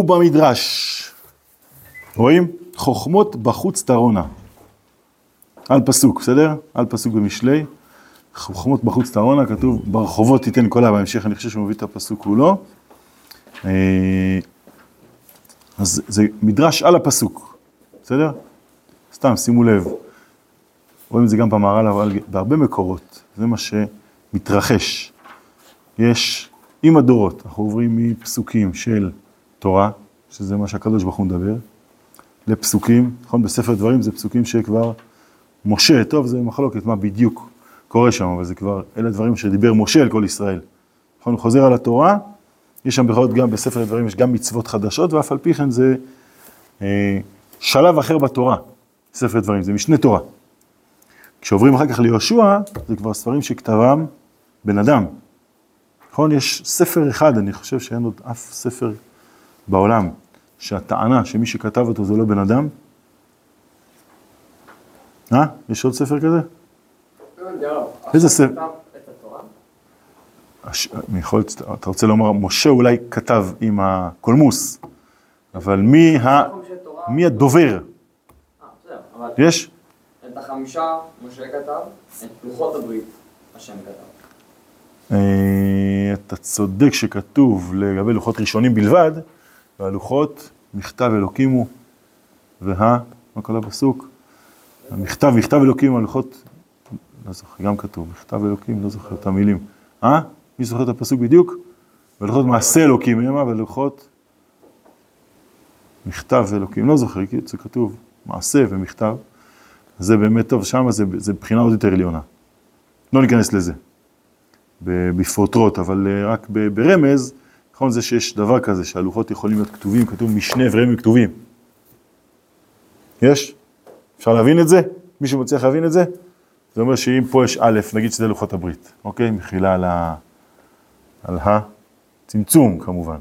ובמדרש. רואים? חוכמות בחוץ תרונה. על פסוק, בסדר? על פסוק במשלי. חוכמות בחוץ תרונה, כתוב ברחובות תיתן קולה, בהמשך אני חושב שהוא מביא את הפסוק כולו. אה, אז זה מדרש על הפסוק, בסדר? סתם, שימו לב. רואים את זה גם במהר"ל, אבל בהרבה מקורות, זה מה שמתרחש. יש, עם הדורות, אנחנו עוברים מפסוקים של תורה, שזה מה שהקדוש ברוך הוא מדבר, לפסוקים, נכון? בספר דברים זה פסוקים שכבר משה, טוב, זה מחלוקת מה בדיוק קורה שם, אבל זה כבר, אלה דברים שדיבר משה אל כל ישראל. נכון? הוא חוזר על התורה, יש שם בכל זאת גם בספר דברים, יש גם מצוות חדשות, ואף על פי כן זה אה, שלב אחר בתורה, ספר דברים, זה משנה תורה. כשעוברים אחר כך ליהושע, זה כבר ספרים שכתבם בן אדם. נכון? יש ספר אחד, אני חושב שאין עוד אף ספר בעולם, שהטענה שמי שכתב אותו זה לא בן אדם. אה? יש עוד ספר כזה? איזה ספר? יכול אתה רוצה לומר, משה אולי כתב עם הקולמוס, אבל מי, ה, מי הדובר? אה, יש? את החמישה משה כתב, את לוחות הברית השם כתב. אה, אתה צודק שכתוב לגבי לוחות ראשונים בלבד, והלוחות מכתב אלוקים הוא, וה, מה כל הפסוק? המכתב, מכתב אלוקים, הלוחות, לא זוכר, גם כתוב, מכתב אלוקים, לא זוכר את המילים. אה? מי זוכר את הפסוק בדיוק? ולוחות מעשה אלוקים המה, ולוחות מכתב אלוקים, לא זוכר, כי זה כתוב מעשה ומכתב. זה באמת טוב, שם זה, זה בחינה עוד יותר עליונה. לא ניכנס לזה, בפרוטרוט, אבל אה, רק ברמז, נכון זה שיש דבר כזה, שהלוחות יכולים להיות כתובים, כתוב משנה אבריהם כתובים. יש? אפשר להבין את זה? מישהו מצליח להבין את זה? זה אומר שאם פה יש א', נגיד שזה לוחות הברית, אוקיי? מחילה על, ה... על הצמצום כמובן.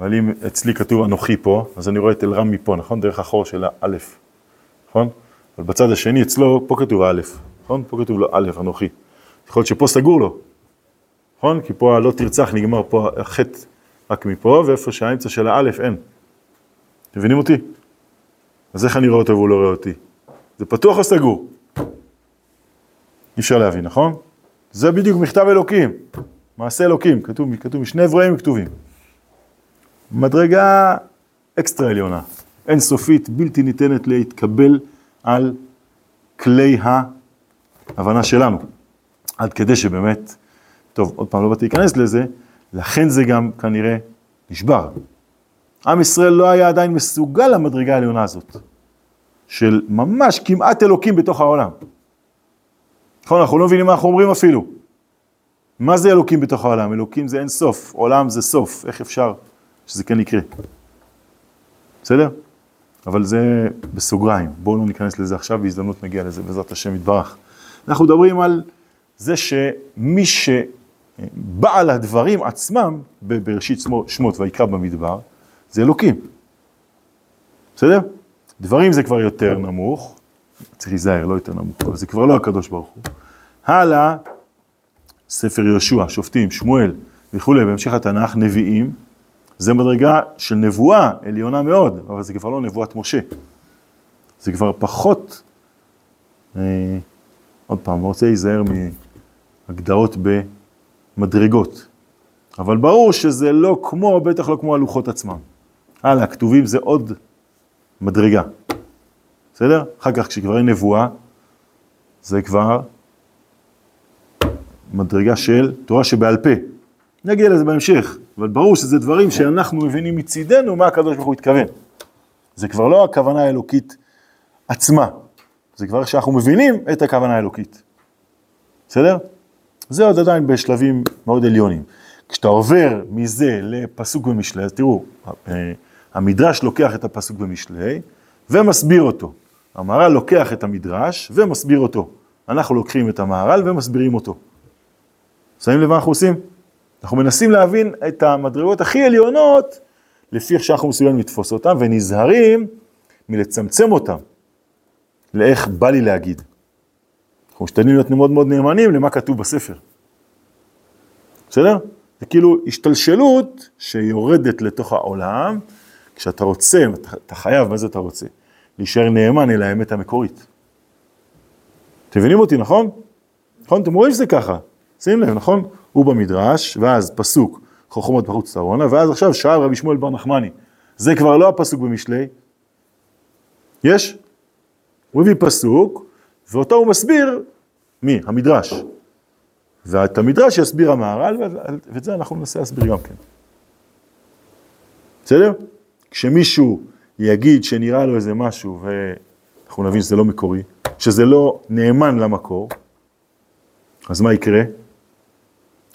אבל אם אצלי כתוב אנוכי פה, אז אני רואה את אלרם מפה, נכון? דרך החור של האלף, נכון? אבל בצד השני אצלו, פה כתוב א', נכון? פה כתוב לו א', אנוכי. יכול להיות שפה סגור לו, נכון? כי פה הלא תרצח נגמר פה החטא רק מפה, ואיפה שהאמצע של האלף אין. אתם מבינים אותי? אז איך אני רואה אותו והוא לא רואה אותי? זה פתוח או סגור? אי אפשר להבין, נכון? זה בדיוק מכתב אלוקים, מעשה אלוקים, כתוב, כתוב משני אברהם כתובים. מדרגה אקסטרה עליונה, אינסופית, בלתי ניתנת להתקבל על כלי ההבנה שלנו. עד כדי שבאמת, טוב, עוד פעם, לא באתי להיכנס לזה, לכן זה גם כנראה נשבר. עם ישראל לא היה עדיין מסוגל למדרגה העליונה הזאת, של ממש כמעט אלוקים בתוך העולם. נכון, אנחנו לא מבינים מה אנחנו אומרים אפילו. מה זה אלוקים בתוך העולם? אלוקים זה אין סוף, עולם זה סוף, איך אפשר שזה כן יקרה? בסדר? אבל זה בסוגריים, בואו לא ניכנס לזה עכשיו, בהזדמנות נגיע לזה, בעזרת השם יתברך. אנחנו מדברים על זה שמי שבעל הדברים עצמם, בראשית שמות ויקרא במדבר, זה אלוקים. בסדר? דברים זה כבר יותר נמוך, צריך להיזהר, לא יותר נמוך, אבל זה כבר לא הקדוש ברוך הוא. הלאה, ספר יהושע, שופטים, שמואל וכולי, בהמשך התנ"ך, נביאים, זה מדרגה של נבואה עליונה מאוד, אבל זה כבר לא נבואת משה. זה כבר פחות, אה, עוד פעם, אני רוצה להיזהר מהגדרות במדרגות. אבל ברור שזה לא כמו, בטח לא כמו הלוחות עצמם. הלאה, כתובים זה עוד מדרגה. בסדר? אחר כך כשכבר אין נבואה, זה כבר מדרגה של תורה שבעל פה. נגיע לזה בהמשך, אבל ברור שזה דברים שאנחנו מבינים מצידנו מה הקדוש ברוך הוא התכוון. זה כבר לא הכוונה האלוקית עצמה, זה כבר שאנחנו מבינים את הכוונה האלוקית. בסדר? זה עוד עדיין בשלבים מאוד עליונים. כשאתה עובר מזה לפסוק במשלי, אז תראו, אה, המדרש לוקח את הפסוק במשלי ומסביר אותו. המהר"ל לוקח את המדרש ומסביר אותו. אנחנו לוקחים את המהר"ל ומסבירים אותו. שמים לב מה אנחנו עושים? אנחנו מנסים להבין את המדרגות הכי עליונות, לפי איך שאנחנו מסוגלים לתפוס אותם, ונזהרים מלצמצם אותם, לאיך בא לי להגיד. אנחנו משתדלים להיות מאוד מאוד נאמנים למה כתוב בספר. בסדר? זה כאילו השתלשלות שיורדת לתוך העולם, כשאתה רוצה, אתה, חייב, מה זה אתה רוצה? להישאר נאמן אל האמת המקורית. אתם מבינים אותי, נכון? נכון? אתם רואים שזה ככה. שים לב, נכון? הוא במדרש, ואז פסוק חוכמות בחוץ צרונה, ואז עכשיו שאל רבי שמואל בר נחמני. זה כבר לא הפסוק במשלי. יש? הוא הביא פסוק, ואותו הוא מסביר, מי? המדרש. ואת המדרש יסביר המהר"ל, ואת זה אנחנו ננסה להסביר גם כן. בסדר? כשמישהו יגיד שנראה לו איזה משהו, ואנחנו נבין שזה לא מקורי, שזה לא נאמן למקור, אז מה יקרה?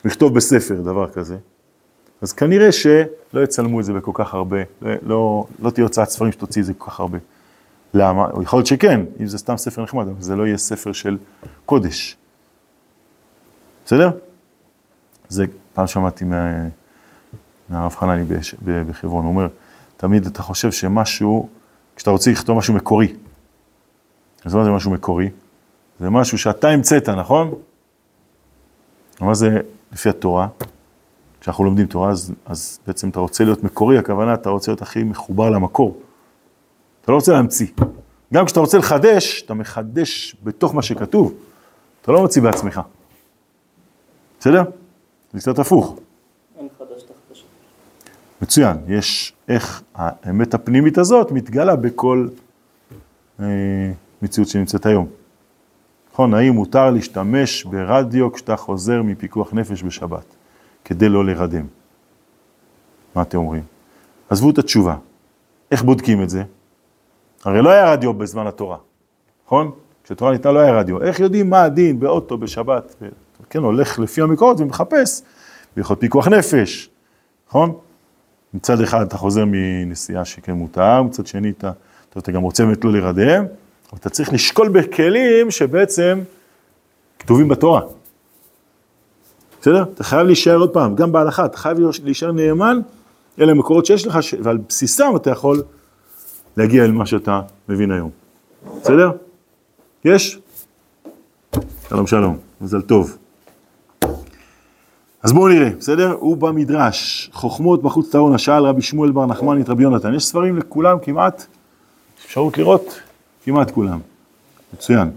הוא יכתוב בספר דבר כזה, אז כנראה שלא יצלמו את זה בכל כך הרבה, לא, לא, לא תהיה הוצאת ספרים שתוציא את זה כל כך הרבה. למה? יכול להיות שכן, אם זה סתם ספר נחמד, אבל זה לא יהיה ספר של קודש. בסדר? זה פעם שמעתי מה, מהרב חנני בחברון, הוא אומר, תמיד אתה חושב שמשהו, כשאתה רוצה לכתוב משהו מקורי, אז מה זה משהו מקורי? זה משהו שאתה המצאת, נכון? מה זה לפי התורה? כשאנחנו לומדים תורה, אז, אז בעצם אתה רוצה להיות מקורי, הכוונה, אתה רוצה להיות הכי מחובר למקור. אתה לא רוצה להמציא. גם כשאתה רוצה לחדש, אתה מחדש בתוך מה שכתוב, אתה לא מוציא בעצמך. בסדר? זה קצת הפוך. מצוין, יש איך האמת הפנימית הזאת מתגלה בכל אה, מציאות שנמצאת היום. נכון, האם מותר להשתמש ברדיו כשאתה חוזר מפיקוח נפש בשבת, כדי לא להירדם? מה אתם אומרים? עזבו את התשובה, איך בודקים את זה? הרי לא היה רדיו בזמן התורה, נכון? כשהתורה ניתנה לא היה רדיו. איך יודעים מה הדין באוטו, בשבת? כן, הולך לפי המקורות ומחפש, להיות פיקוח נפש, נכון? מצד אחד אתה חוזר מנסיעה שכן מותר, מצד שני אתה, טוב, אתה גם רוצה באמת לא להירדם, אבל אתה צריך לשקול בכלים שבעצם כתובים בתורה. בסדר? אתה חייב להישאר עוד פעם, גם בהלכה, אתה חייב להישאר נאמן אלה המקורות שיש לך, ש... ועל בסיסם אתה יכול להגיע אל מה שאתה מבין היום. בסדר? יש? שלום שלום, מזל טוב. אז בואו נראה, בסדר? הוא במדרש, חוכמות בחוץ טהרונה, שאל רבי שמואל בר נחמן את רבי יונתן. יש ספרים לכולם כמעט, אפשרות לראות כמעט כולם. מצוין.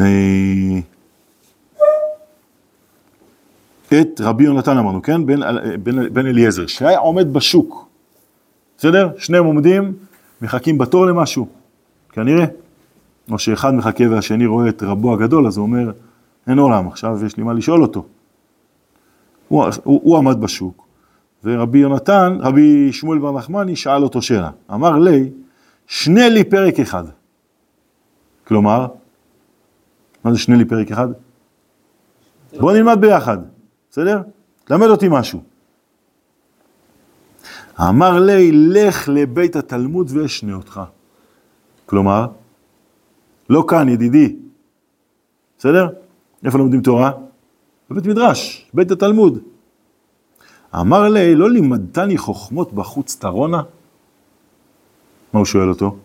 אה, את רבי יונתן אמרנו, כן? בן, בן, בן אליעזר, שהיה עומד בשוק, בסדר? שניהם עומדים, מחכים בתור למשהו, כנראה. או שאחד מחכה והשני רואה את רבו הגדול, אז הוא אומר, אין עולם, עכשיו יש לי מה לשאול אותו. הוא, הוא, הוא עמד בשוק, ורבי יונתן, רבי שמואל בר נחמני שאל אותו שאלה. אמר לי, שנה לי פרק אחד. כלומר, מה זה שנה לי פרק אחד? בוא נלמד ביחד, בסדר? תלמד אותי משהו. אמר לי, לך לבית התלמוד ואשנה אותך. כלומר, לא כאן, ידידי, בסדר? איפה לומדים תורה? בבית מדרש, בית התלמוד. אמר לי, לא לימדתני חוכמות בחוץ תרונה? מה הוא שואל אותו?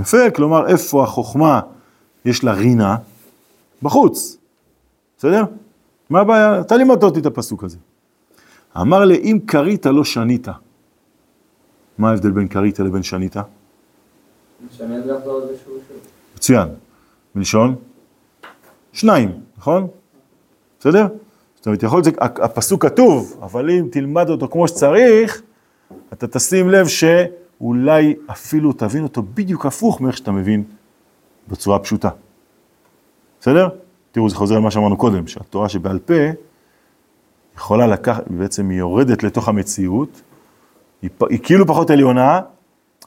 יפה, כלומר, איפה החוכמה יש לה רינה? בחוץ, בסדר? מה הבעיה? אתה לימדת אותי את הפסוק הזה. אמר לי, אם כרית לא שנית. מה ההבדל בין כרית לבין שנית? מצוין. מלשון שניים, נכון? בסדר? זאת אומרת, יכול להיות, הפסוק כתוב, אבל אם תלמד אותו כמו שצריך, אתה תשים לב שאולי אפילו תבין אותו בדיוק הפוך מאיך שאתה מבין בצורה פשוטה. בסדר? תראו, זה חוזר למה שאמרנו קודם, שהתורה שבעל פה יכולה לקחת, בעצם היא יורדת לתוך המציאות, היא, היא כאילו פחות עליונה,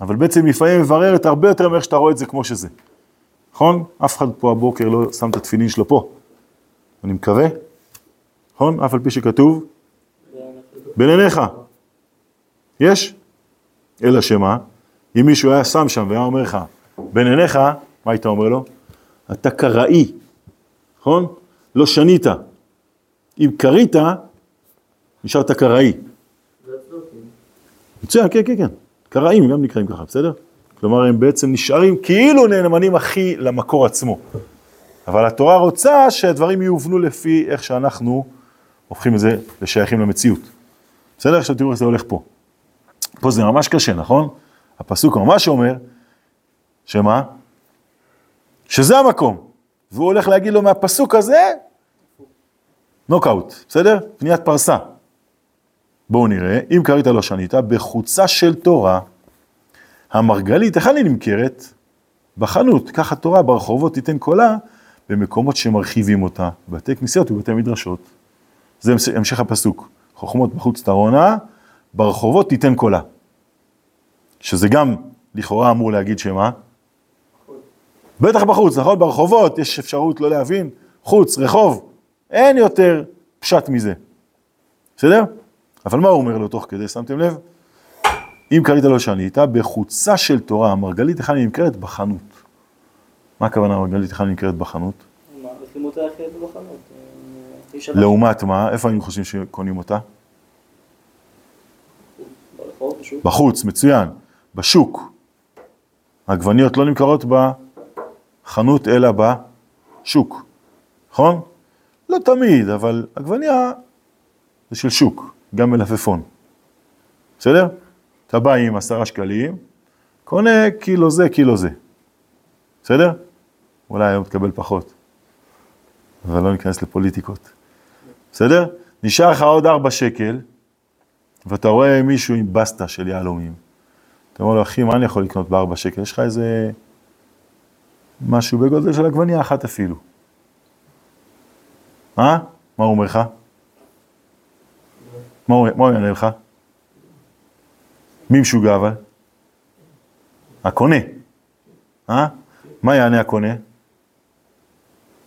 אבל בעצם לפעמים מבררת הרבה יותר מאיך שאתה רואה את זה כמו שזה. נכון? אף אחד פה הבוקר לא שם את התפילין שלו פה. אני מקווה, נכון? אף על פי שכתוב, בין עיניך. יש? אלא שמה? אם מישהו היה שם שם והיה אומר לך, בין עיניך, מה היית אומר לו? אתה קראי, נכון? לא שנית. אם קרית, נשארת קראי. מצוין, כן, כן, כן. קראים גם נקראים ככה, בסדר? כלומר, הם בעצם נשארים כאילו נאמנים הכי למקור עצמו. אבל התורה רוצה שהדברים יובנו לפי איך שאנחנו הופכים את זה לשייכים למציאות. בסדר? עכשיו תראו איך זה הולך פה. פה זה ממש קשה, נכון? הפסוק ממש אומר, שמה? שזה המקום. והוא הולך להגיד לו מהפסוק הזה, נוקאוט, בסדר? פניית פרסה. בואו נראה, אם קראת לא שנית, בחוצה של תורה, המרגלית, היכן היא נמכרת? בחנות, ככה תורה ברחובות תיתן קולה, במקומות שמרחיבים אותה, בתי כנסיות ובתי מדרשות. זה המשך הפסוק, חוכמות בחוץ תרונה, ברחובות תיתן קולה. שזה גם לכאורה אמור להגיד שמה? בטח בחוץ, נכון? ברחובות יש אפשרות לא להבין, חוץ, רחוב, אין יותר פשט מזה. בסדר? אבל מה הוא אומר לו תוך כדי, שמתם לב? אם קראת לו שנית, בחוצה של תורה, מרגלית היכן היא נמכרת? בחנות. מה הכוונה מרגלית היכן נמכרת בחנות? אה, לעומת מה? איפה היינו חושבים שקונים אותה? בחוץ, מצוין. בשוק. העגבניות לא נמכרות בחנות אלא בשוק, נכון? לא תמיד, אבל עגבניה זה של שוק, גם מלפפון. בסדר? אתה בא עם עשרה שקלים, קונה קילו זה, קילו זה. בסדר? אולי היום תקבל פחות, אבל לא ניכנס לפוליטיקות. בסדר? נשאר לך עוד ארבע שקל, ואתה רואה מישהו עם בסטה של יהלומים. אתה אומר לו, אחי, מה אני יכול לקנות בארבע שקל? יש לך איזה משהו בגודל של עגבניה אחת אפילו. אה? מה הוא אומר לך? מה הוא יענה לך? מי משוגע אבל? הקונה. אה? מה יענה הקונה?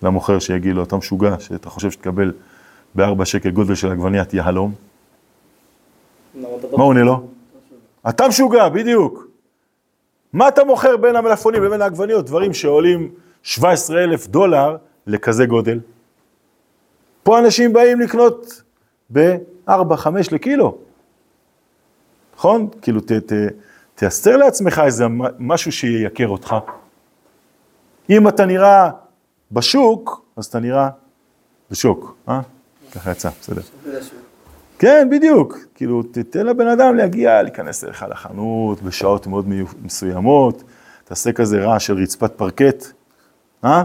למוכר שיגיד לו, אתה משוגע, שאתה חושב שתקבל בארבע שקל גודל של עגבניית יהלום? מה עונה לו? אתה משוגע, בדיוק. מה אתה מוכר בין המלפפונים לבין העגבניות? דברים שעולים 17 אלף דולר לכזה גודל. פה אנשים באים לקנות ב-4-5 לקילו. נכון? כאילו, ת, ת, תייסר לעצמך איזה משהו שייקר אותך. אם אתה נראה בשוק, אז אתה נראה בשוק, אה? ככה יצא, בסדר. כן, בדיוק. כאילו, תתן לבן אדם להגיע, להיכנס אליך לחנות בשעות מאוד מסוימות, תעשה כזה רעש של רצפת פרקט, אה?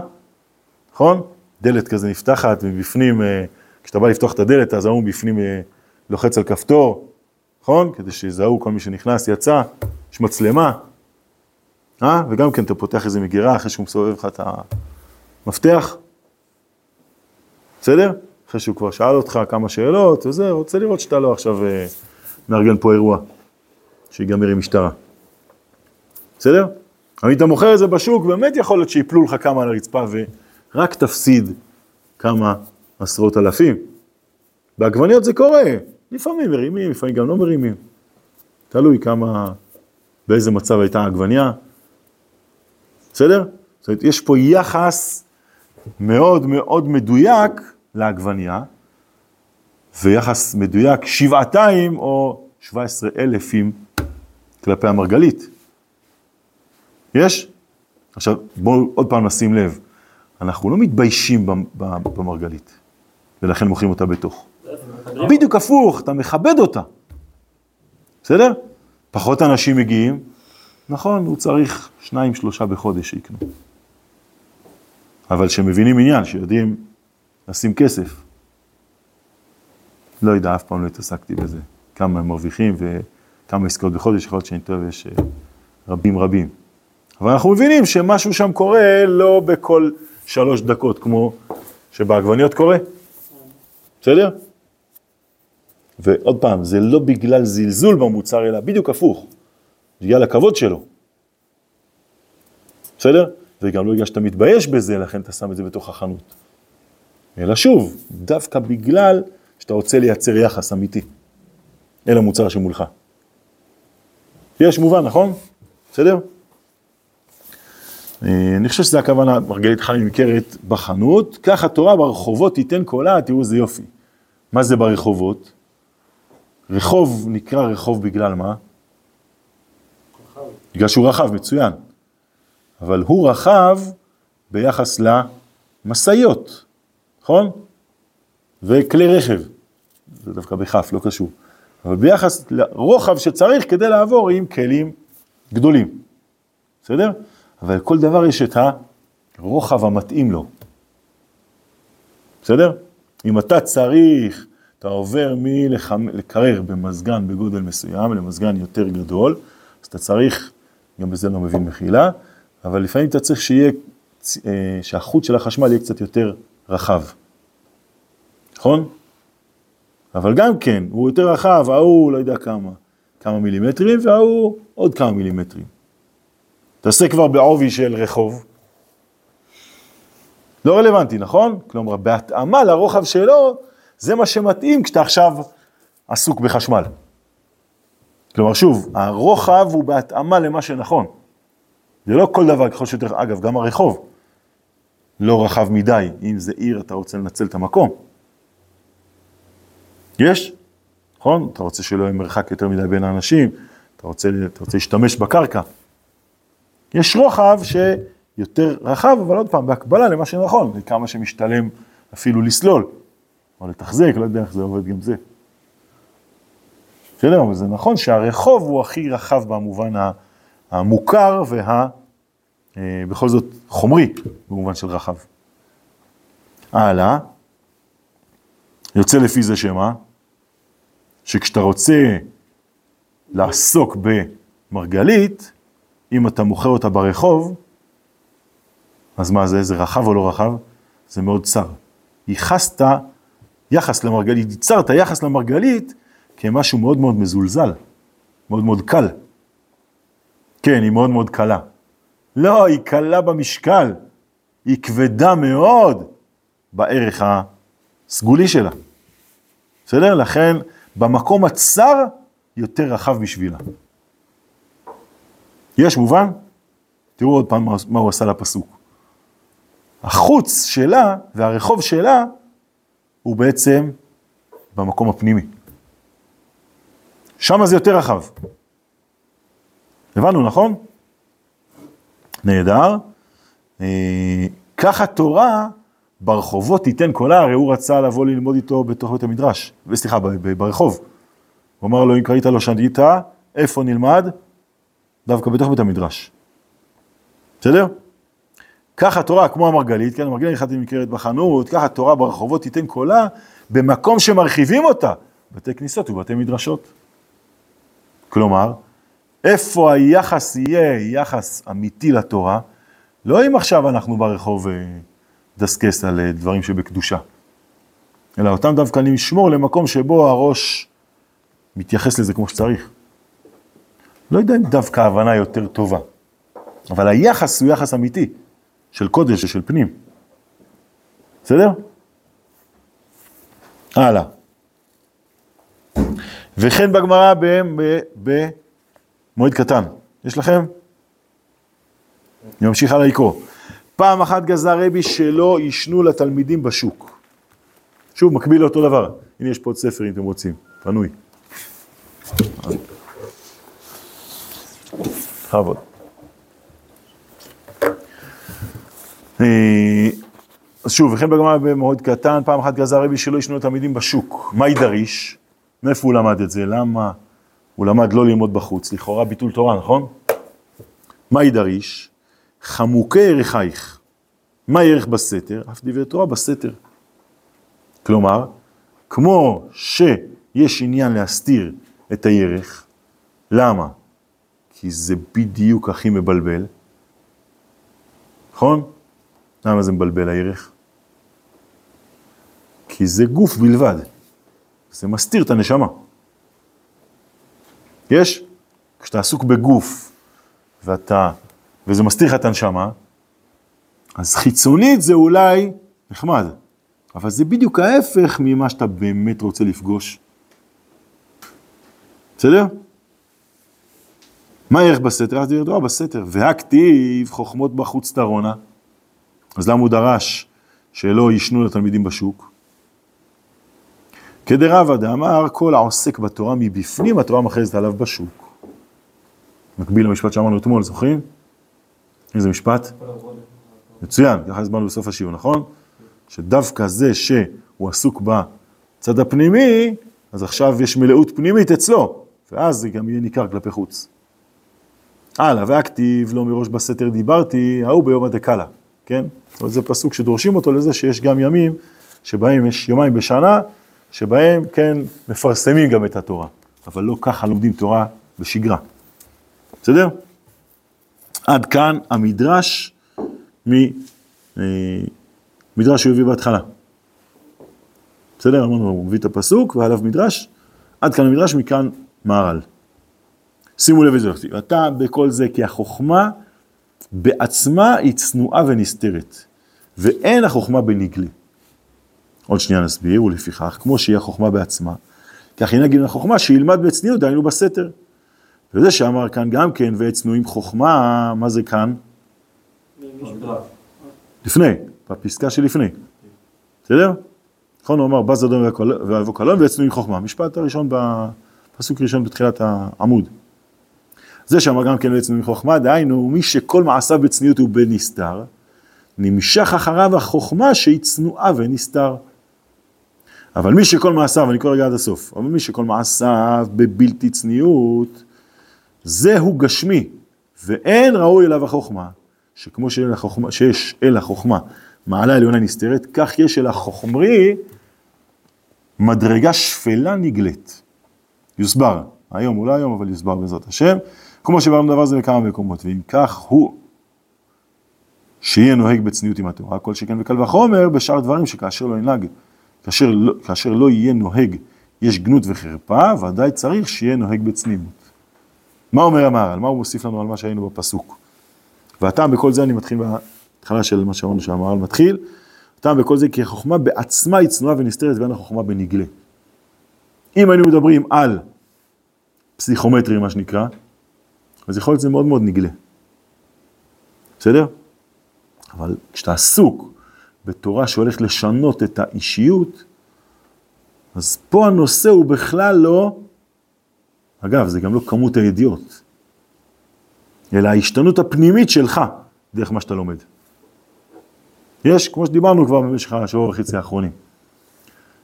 נכון? דלת כזה נפתחת, מבפנים, אה, כשאתה בא לפתוח את הדלת, אז ההוא מבפנים אה, לוחץ על כפתור, נכון? כדי שיזהו כל מי שנכנס, יצא, יש מצלמה, אה? וגם כן אתה פותח איזה מגירה אחרי שהוא מסובב לך את המפתח, בסדר? אחרי שהוא כבר שאל אותך כמה שאלות, וזה, רוצה לראות שאתה לא עכשיו אה, מארגן פה אירוע, שיגמר עם משטרה. בסדר? אבל אם אתה מוכר את זה בשוק, באמת יכול להיות שיפלו לך כמה על הרצפה ורק תפסיד כמה עשרות אלפים. בעגבניות זה קורה, לפעמים מרימים, לפעמים גם לא מרימים. תלוי כמה, באיזה מצב הייתה העגבניה. בסדר? זאת אומרת, יש פה יחס מאוד מאוד מדויק לעגבניה, ויחס מדויק שבעתיים או 17 אלפים כלפי המרגלית. יש? עכשיו, בואו עוד פעם נשים לב, אנחנו לא מתביישים במרגלית, ולכן מוכרים אותה בתוך. בדיוק הפוך, אתה מכבד אותה. בסדר? פחות אנשים מגיעים, נכון, הוא צריך שניים, שלושה בחודש שיקנו. אבל שמבינים עניין, שיודעים לשים כסף. לא יודע, אף פעם לא התעסקתי בזה. כמה הם מרוויחים וכמה עסקאות בחודש, יכול להיות שאני טועה, יש אה, רבים רבים. אבל אנחנו מבינים שמשהו שם קורה לא בכל שלוש דקות, כמו שבעגבניות קורה. בסדר? ועוד פעם, זה לא בגלל זלזול במוצר, אלא בדיוק הפוך. בגלל הכבוד שלו. בסדר? וגם לא בגלל שאתה מתבייש בזה, לכן אתה שם את זה בתוך החנות. אלא שוב, דווקא בגלל שאתה רוצה לייצר יחס אמיתי אל המוצר שמולך. יש מובן, נכון? בסדר? אה, אני חושב שזה הכוונה, מרגלית חיים נמכרת בחנות, כך התורה ברחובות תיתן קולה, תראו איזה יופי. מה זה ברחובות? רחוב נקרא רחוב בגלל מה? בגלל שהוא רחב, מצוין. אבל הוא רחב ביחס למשאיות, נכון? וכלי רכב, זה דווקא בכף, לא קשור. אבל ביחס לרוחב שצריך כדי לעבור עם כלים גדולים, בסדר? אבל לכל דבר יש את הרוחב המתאים לו, בסדר? אם אתה צריך, אתה עובר מלקרר במזגן בגודל מסוים למזגן יותר גדול, אז אתה צריך, גם בזה לא מבין מחילה, אבל לפעמים אתה צריך שיהיה, אה, שהחוט של החשמל יהיה קצת יותר רחב, נכון? אבל גם כן, הוא יותר רחב, ההוא לא יודע כמה, כמה מילימטרים, וההוא עוד כמה מילימטרים. תעשה כבר בעובי של רחוב. לא רלוונטי, נכון? כלומר, בהתאמה לרוחב שלו, זה מה שמתאים כשאתה עכשיו עסוק בחשמל. כלומר, שוב, הרוחב הוא בהתאמה למה שנכון. זה לא כל דבר, ככל שיותר, אגב, גם הרחוב לא רחב מדי. אם זה עיר, אתה רוצה לנצל את המקום. יש, נכון? אתה רוצה שלא יהיה מרחק יותר מדי בין האנשים, אתה רוצה, אתה רוצה להשתמש בקרקע. יש רוחב שיותר רחב, אבל עוד פעם, בהקבלה למה שנכון, לכמה שמשתלם אפילו לסלול, או לתחזק, לא יודע איך זה עובד גם זה. בסדר, אבל זה נכון שהרחוב הוא הכי רחב במובן המוכר וה... אה, בכל זאת חומרי, במובן של רחב. הלאה, יוצא לפי זה שמה? שכשאתה רוצה לעסוק במרגלית, אם אתה מוכר אותה ברחוב, אז מה זה, זה רחב או לא רחב? זה מאוד צר. ייחסת יחס למרגלית, ייצרת יחס למרגלית כמשהו מאוד מאוד מזולזל, מאוד מאוד קל. כן, היא מאוד מאוד קלה. לא, היא קלה במשקל, היא כבדה מאוד בערך הסגולי שלה. בסדר? לכן במקום הצר יותר רחב בשבילה. יש מובן? תראו עוד פעם מה הוא עשה לפסוק. החוץ שלה והרחוב שלה הוא בעצם במקום הפנימי. שם זה יותר רחב. הבנו, נכון? נהדר. אה, כך התורה ברחובות תיתן קולה, הרי הוא רצה לבוא ללמוד איתו בתוך בית המדרש, וסליחה, ברחוב. הוא אמר לו, אם קראית לו שנית, איפה נלמד? דווקא בתוך בית המדרש. בסדר? ככה התורה, כמו המרגלית, כן, המרגלית נכנסתי נמכרת בחנות, ככה התורה ברחובות תיתן קולה, במקום שמרחיבים אותה, בתי כניסות ובתי מדרשות. כלומר, איפה היחס יהיה יחס אמיתי לתורה, לא אם עכשיו אנחנו ברחוב דסקס על אה, דברים שבקדושה, אלא אותם דווקא אני אשמור למקום שבו הראש מתייחס לזה כמו שצריך. לא יודע אם דווקא ההבנה יותר טובה, אבל היחס הוא יחס אמיתי, של קודש ושל פנים. בסדר? הלאה. וכן בגמרא במועד קטן. יש לכם? אני ממשיך הלאה לקרוא. פעם אחת גזר רבי שלא יישנו לתלמידים בשוק. שוב, מקביל לאותו דבר. הנה יש פה עוד ספר אם אתם רוצים, פנוי. בכבוד. אה, אז שוב, וכן בגמרא במועד קטן, פעם אחת גזר רבי שלא ישנו לתלמידים בשוק. מה יידריש? מאיפה הוא למד את זה? למה הוא למד לא ללמוד בחוץ? לכאורה ביטול תורה, נכון? מה יידריש? חמוקי ערכייך. מה ערך בסתר? אף דברי תורה בסתר. כלומר, כמו שיש עניין להסתיר את הירך, למה? כי זה בדיוק הכי מבלבל, נכון? למה זה מבלבל הירך? כי זה גוף בלבד, זה מסתיר את הנשמה. יש? כשאתה עסוק בגוף ואתה וזה מסתיר לך את הנשמה, אז חיצונית זה אולי נחמד, אבל זה בדיוק ההפך ממה שאתה באמת רוצה לפגוש. בסדר? מה הערך בסתר? אז ידוע בסתר. והכתיב חוכמות בחוץ תרונה. אז למה הוא דרש שלא יישנו לתלמידים בשוק? כדרבא דאמר, כל העוסק בתורה מבפנים, התורה מכרזת עליו בשוק. מקביל למשפט שאמרנו אתמול, זוכרים? איזה משפט? מצוין, ככה הסברנו בסוף השיעור, נכון? שדווקא זה שהוא עסוק בצד הפנימי, אז עכשיו יש מלאות פנימית אצלו, ואז זה גם יהיה ניכר כלפי חוץ. הלאה, והכתיב לא מראש בסתר דיברתי, ההוא ביום הדקאלה, כן? זאת אומרת, זה פסוק שדורשים אותו לזה שיש גם ימים שבהם יש יומיים בשנה, שבהם, כן, מפרסמים גם את התורה. אבל לא ככה לומדים תורה בשגרה. בסדר? עד כאן המדרש ממדרש שהוא הביא בהתחלה. בסדר? אמרנו, הוא מביא את הפסוק ועליו מדרש, עד כאן המדרש, מכאן מהר"ל. שימו לב איזה כתיב, אתה בכל זה כי החוכמה בעצמה היא צנועה ונסתרת, ואין החוכמה בנגלה. עוד שנייה נסביר, ולפיכך, כמו שהיא החוכמה בעצמה, כך היא נגיד החוכמה שילמד בצניעות, דהיינו בסתר. וזה שאמר כאן גם כן, ואת צנועים חוכמה, מה זה כאן? לפני, בפסקה שלפני. בסדר? נכון, הוא אמר, בז אדום ואבו קלון ואת צנועים חוכמה. משפט הראשון, פסוק ראשון בתחילת העמוד. זה שאמר גם כן ואת צנועים חוכמה, דהיינו, מי שכל מעשיו בצניעות הוא בנסתר, נמשך אחריו החוכמה שהיא צנועה ונסתר. אבל מי שכל מעשיו, אני קורא רגע עד הסוף, אבל מי שכל מעשיו בבלתי צניעות, זהו גשמי, ואין ראוי אליו החוכמה, שכמו שאל החוכמה, שיש אל החוכמה מעלה עליונה נסתרת, כך יש אל החוכמרי מדרגה שפלה נגלית. יוסבר, היום, אולי היום, אבל יוסבר בעזרת השם. כמו שברנו דבר זה בכמה מקומות, ואם כך הוא שיהיה נוהג בצניעות עם התורה, כל שכן וקל וחומר, בשאר דברים שכאשר לא ינהג כאשר לא, כאשר לא יהיה נוהג, יש גנות וחרפה, ודאי צריך שיהיה נוהג בצניעות. מה אומר המהר"ל? מה הוא מוסיף לנו על מה שהיינו בפסוק? והטעם בכל זה, אני מתחיל בהתחלה של מה שאמרנו שהמהר"ל מתחיל, הטעם בכל זה כי החוכמה בעצמה היא צנועה ונסתרת ואין החוכמה בנגלה. אם היינו מדברים על פסיכומטרי, מה שנקרא, אז יכול להיות שזה מאוד מאוד נגלה. בסדר? אבל כשאתה עסוק בתורה שהולכת לשנות את האישיות, אז פה הנושא הוא בכלל לא, אגב, זה גם לא כמות הידיעות, אלא ההשתנות הפנימית שלך דרך מה שאתה לומד. יש, כמו שדיברנו כבר במשך השבוע וחצי האחרונים,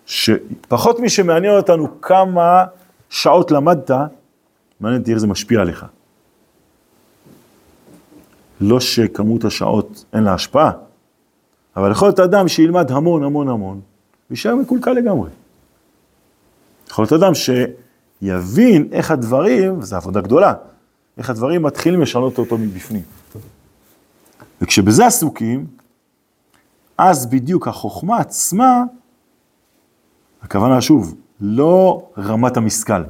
שפחות מי שמעניין אותנו כמה שעות למדת, מעניין אותי איך זה משפיע עליך. לא שכמות השעות אין לה השפעה, אבל יכול להיות אדם שילמד המון המון המון, ויישאר מקולקל לגמרי. יכול להיות אדם שיבין איך הדברים, וזו עבודה גדולה, איך הדברים מתחילים לשנות אותו מבפנים. וכשבזה עסוקים, אז בדיוק החוכמה עצמה, הכוונה שוב, לא רמת המשכל,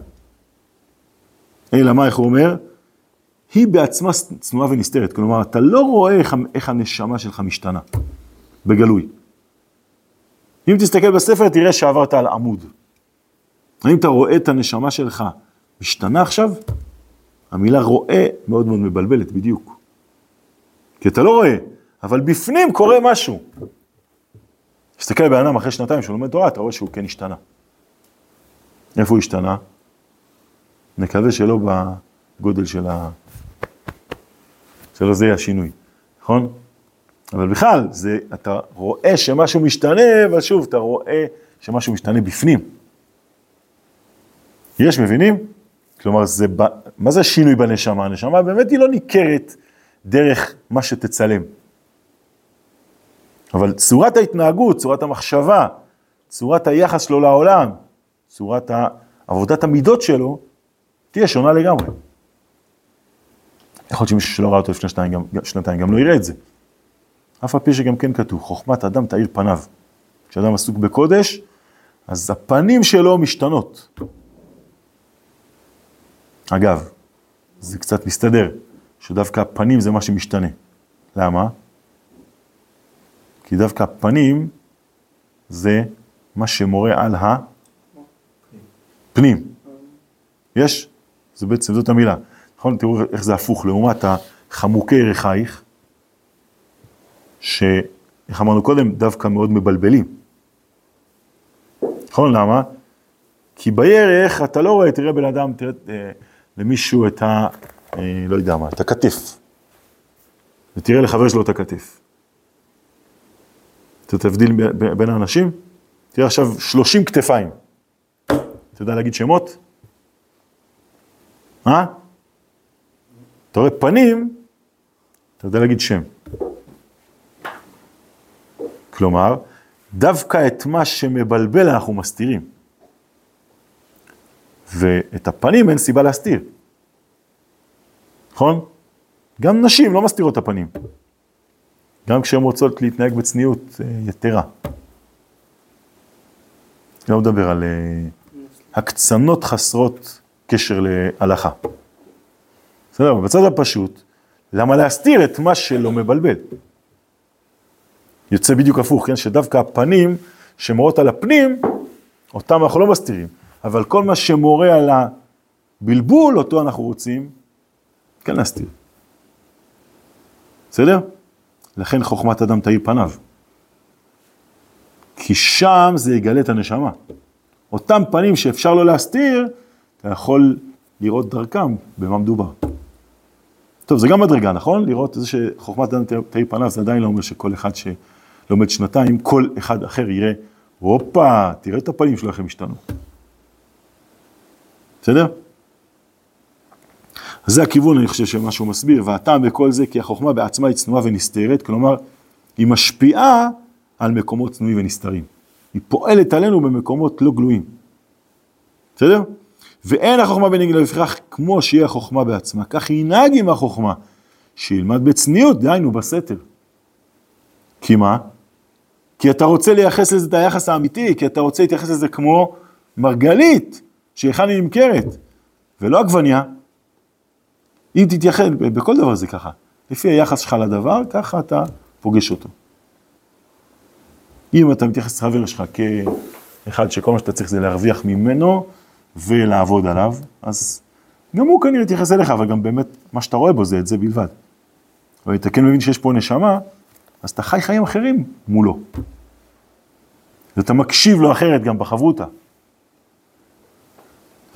אלא מה, איך הוא אומר? היא בעצמה צנועה ונסתרת, כלומר, אתה לא רואה איך, איך הנשמה שלך משתנה. בגלוי. אם תסתכל בספר תראה שעברת על עמוד. האם אתה רואה את הנשמה שלך משתנה עכשיו? המילה רואה מאוד מאוד מבלבלת בדיוק. כי אתה לא רואה, אבל בפנים קורה משהו. תסתכל בן אדם אחרי שנתיים שהוא לומד תורה, אתה רואה שהוא כן השתנה. איפה הוא השתנה? נקווה שלא בגודל של ה... שלא זה יהיה השינוי, נכון? אבל בכלל, זה, אתה רואה שמשהו משתנה, אבל שוב, אתה רואה שמשהו משתנה בפנים. יש, מבינים? כלומר, זה, מה זה שינוי בנשמה? הנשמה באמת היא לא ניכרת דרך מה שתצלם. אבל צורת ההתנהגות, צורת המחשבה, צורת היחס שלו לעולם, צורת עבודת המידות שלו, תהיה שונה לגמרי. יכול להיות שמישהו שלא ראה אותו לפני שנתיים גם, שנתיים גם לא יראה את זה. אף על פי שגם כן כתוב, חוכמת אדם תאיר פניו. כשאדם עסוק בקודש, אז הפנים שלו משתנות. אגב, זה קצת מסתדר, שדווקא הפנים זה מה שמשתנה. למה? כי דווקא הפנים זה מה שמורה על הפנים. יש? זה בעצם, זאת המילה. נכון? תראו איך זה הפוך, לעומת החמוקי ירחייך, שאיך אמרנו קודם, דווקא מאוד מבלבלים. נכון, למה? כי בירך אתה לא רואה, תראה בן אדם, תראה אה, למישהו את ה... אה, לא יודע מה, את הכתף. ותראה לחבר שלו את הכתף. אתה תבדיל בין האנשים? תראה עכשיו 30 כתפיים. אתה יודע להגיד שמות? אה? אתה רואה פנים, אתה יודע להגיד שם. כלומר, דווקא את מה שמבלבל אנחנו מסתירים. ואת הפנים אין סיבה להסתיר. נכון? גם נשים לא מסתירות את הפנים. גם כשהן רוצות להתנהג בצניעות אה, יתרה. לא מדבר על אה, הקצנות חסרות קשר להלכה. בסדר, בצד הפשוט, למה להסתיר את מה שלא מבלבל? יוצא בדיוק הפוך, כן? שדווקא הפנים שמורות על הפנים, אותם אנחנו לא מסתירים. אבל כל מה שמורה על הבלבול, אותו אנחנו רוצים כן להסתיר. בסדר? לכן חוכמת אדם תאיר פניו. כי שם זה יגלה את הנשמה. אותם פנים שאפשר לא להסתיר, אתה יכול לראות דרכם במה מדובר. טוב, זה גם מדרגה, נכון? לראות זה שחוכמת אדם תאיר פניו, זה עדיין לא אומר שכל אחד שלומד שנתיים, כל אחד אחר יראה, הופה, תראה את הפנים שלו איך הם השתנו. בסדר? אז זה הכיוון, אני חושב, שמה שהוא מסביר, והטעם בכל זה כי החוכמה בעצמה היא צנועה ונסתרת, כלומר, היא משפיעה על מקומות צנועים ונסתרים. היא פועלת עלינו במקומות לא גלויים. בסדר? ואין החוכמה בנגלה לפיכך כמו שהיא החוכמה בעצמה, כך ינהג עם החוכמה, שילמד בצניעות, דהיינו בסתר. כי מה? כי אתה רוצה לייחס לזה את היחס האמיתי, כי אתה רוצה להתייחס לזה כמו מרגלית, שהיכן היא נמכרת, ולא עגבניה. אם תתייחס, בכל דבר זה ככה. לפי היחס שלך לדבר, ככה אתה פוגש אותו. אם אתה מתייחס לחבר שלך כאחד שכל מה שאתה צריך זה להרוויח ממנו ולעבוד עליו, אז גם הוא כנראה יתייחס אליך, אבל גם באמת מה שאתה רואה בו זה את זה בלבד. אבל אתה כן מבין שיש פה נשמה, אז אתה חי חיים אחרים מולו. ואתה מקשיב לו אחרת גם בחברותה.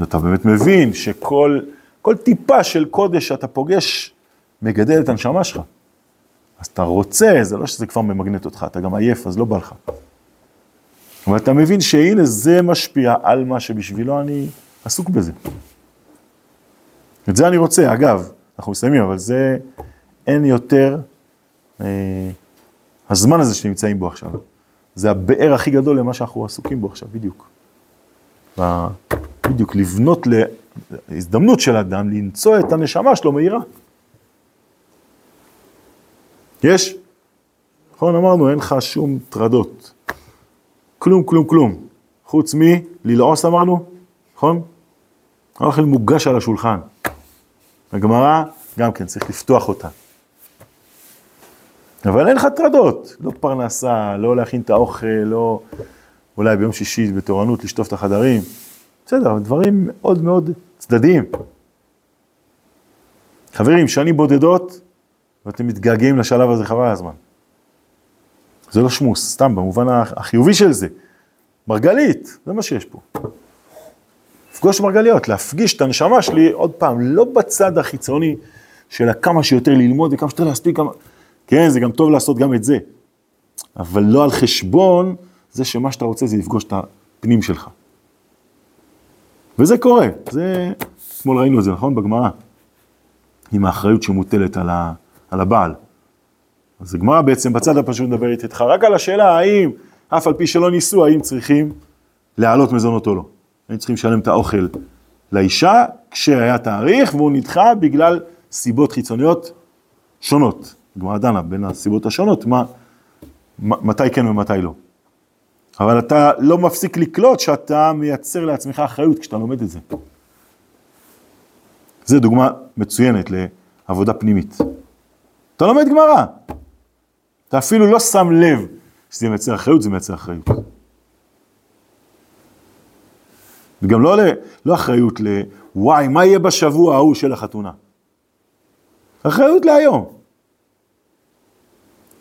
ואתה באמת מבין שכל כל טיפה של קודש שאתה פוגש, מגדל את הנשמה שלך. אז אתה רוצה, זה לא שזה כבר ממגנט אותך, אתה גם עייף, אז לא בא לך. אבל אתה מבין שהנה זה משפיע על מה שבשבילו אני עסוק בזה. את זה אני רוצה, אגב, אנחנו מסיימים, אבל זה אין יותר, אה, הזמן הזה שנמצאים בו עכשיו. זה הבאר הכי גדול למה שאנחנו עסוקים בו עכשיו, בדיוק. בדיוק, לבנות להזדמנות של אדם למצוא את הנשמה שלו מהירה. יש? נכון, אמרנו, אין לך שום טרדות. כלום, כלום, כלום. חוץ מללעוס אמרנו, נכון? האוכל מוגש על השולחן. הגמרא, גם כן, צריך לפתוח אותה. אבל אין לך טרדות, לא פרנסה, לא להכין את האוכל, לא אולי ביום שישי בתורנות לשטוף את החדרים. בסדר, דברים מאוד מאוד צדדיים. חברים, שנים בודדות, ואתם מתגעגעים לשלב הזה חבל הזמן. זה לא שמוס, סתם, במובן החיובי של זה. מרגלית, זה מה שיש פה. לפגוש מרגליות, להפגיש את הנשמה שלי, עוד פעם, לא בצד החיצוני של כמה שיותר ללמוד וכמה שיותר להספיק, כמה... כן, זה גם טוב לעשות גם את זה, אבל לא על חשבון זה שמה שאתה רוצה זה לפגוש את הפנים שלך. וזה קורה, זה, אתמול ראינו את זה, נכון? בגמרא, עם האחריות שמוטלת על, ה, על הבעל. אז הגמרא בעצם בצד הפשוט מדברת איתך רק על השאלה האם, אף על פי שלא ניסו, האם צריכים להעלות מזונות או לא. האם צריכים לשלם את האוכל לאישה כשהיה תאריך והוא נדחה בגלל סיבות חיצוניות שונות. הגמרא דנה בין הסיבות השונות, מה, מתי כן ומתי לא. אבל אתה לא מפסיק לקלוט שאתה מייצר לעצמך אחריות כשאתה לומד את זה. זו דוגמה מצוינת לעבודה פנימית. אתה לומד גמרא, אתה אפילו לא שם לב שזה מייצר אחריות, זה מייצר אחריות. וגם לא, לא אחריות לוואי, מה יהיה בשבוע ההוא של החתונה? אחריות להיום.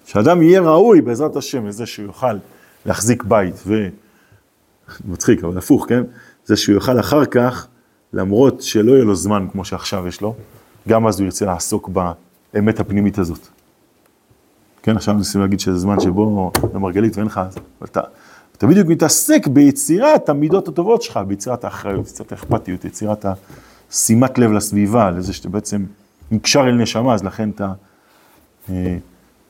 שאדם יהיה ראוי בעזרת השם לזה שהוא יוכל להחזיק בית, ו... מצחיק, אבל הפוך, כן? זה שהוא יוכל אחר כך, למרות שלא יהיה לו זמן כמו שעכשיו יש לו, גם אז הוא ירצה לעסוק באמת הפנימית הזאת. כן, עכשיו ניסינו להגיד שזה זמן שבו למרגלית ואין לך, אתה, אתה בדיוק מתעסק ביצירת המידות הטובות שלך, ביצירת האחריות, ביצירת האכפתיות, יצירת השימת לב לסביבה, לזה שאתה בעצם נקשר אל נשמה, אז לכן אתה אה,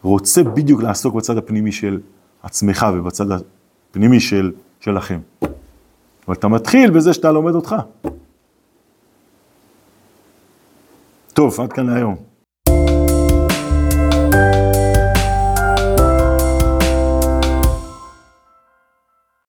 רוצה בדיוק לעסוק בצד הפנימי של עצמך ובצד הפנימי של, שלכם. אבל אתה מתחיל בזה שאתה לומד אותך. טוב, עד כאן להיום.